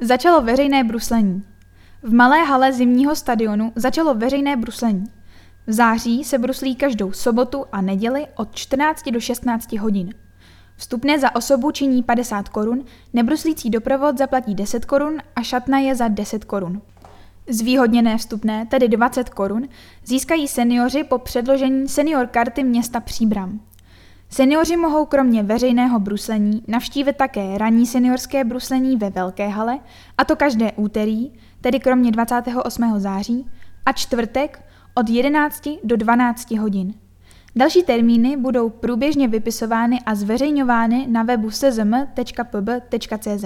Začalo veřejné bruslení. V malé hale zimního stadionu začalo veřejné bruslení. V září se bruslí každou sobotu a neděli od 14 do 16 hodin. Vstupné za osobu činí 50 korun, nebruslící doprovod zaplatí 10 korun a šatna je za 10 korun. Zvýhodněné vstupné, tedy 20 korun, získají seniori po předložení senior karty města Příbram. Seniori mohou kromě veřejného bruslení navštívit také ranní seniorské bruslení ve Velké hale, a to každé úterý, tedy kromě 28. září, a čtvrtek od 11 do 12 hodin. Další termíny budou průběžně vypisovány a zveřejňovány na webu szm.pb.cz.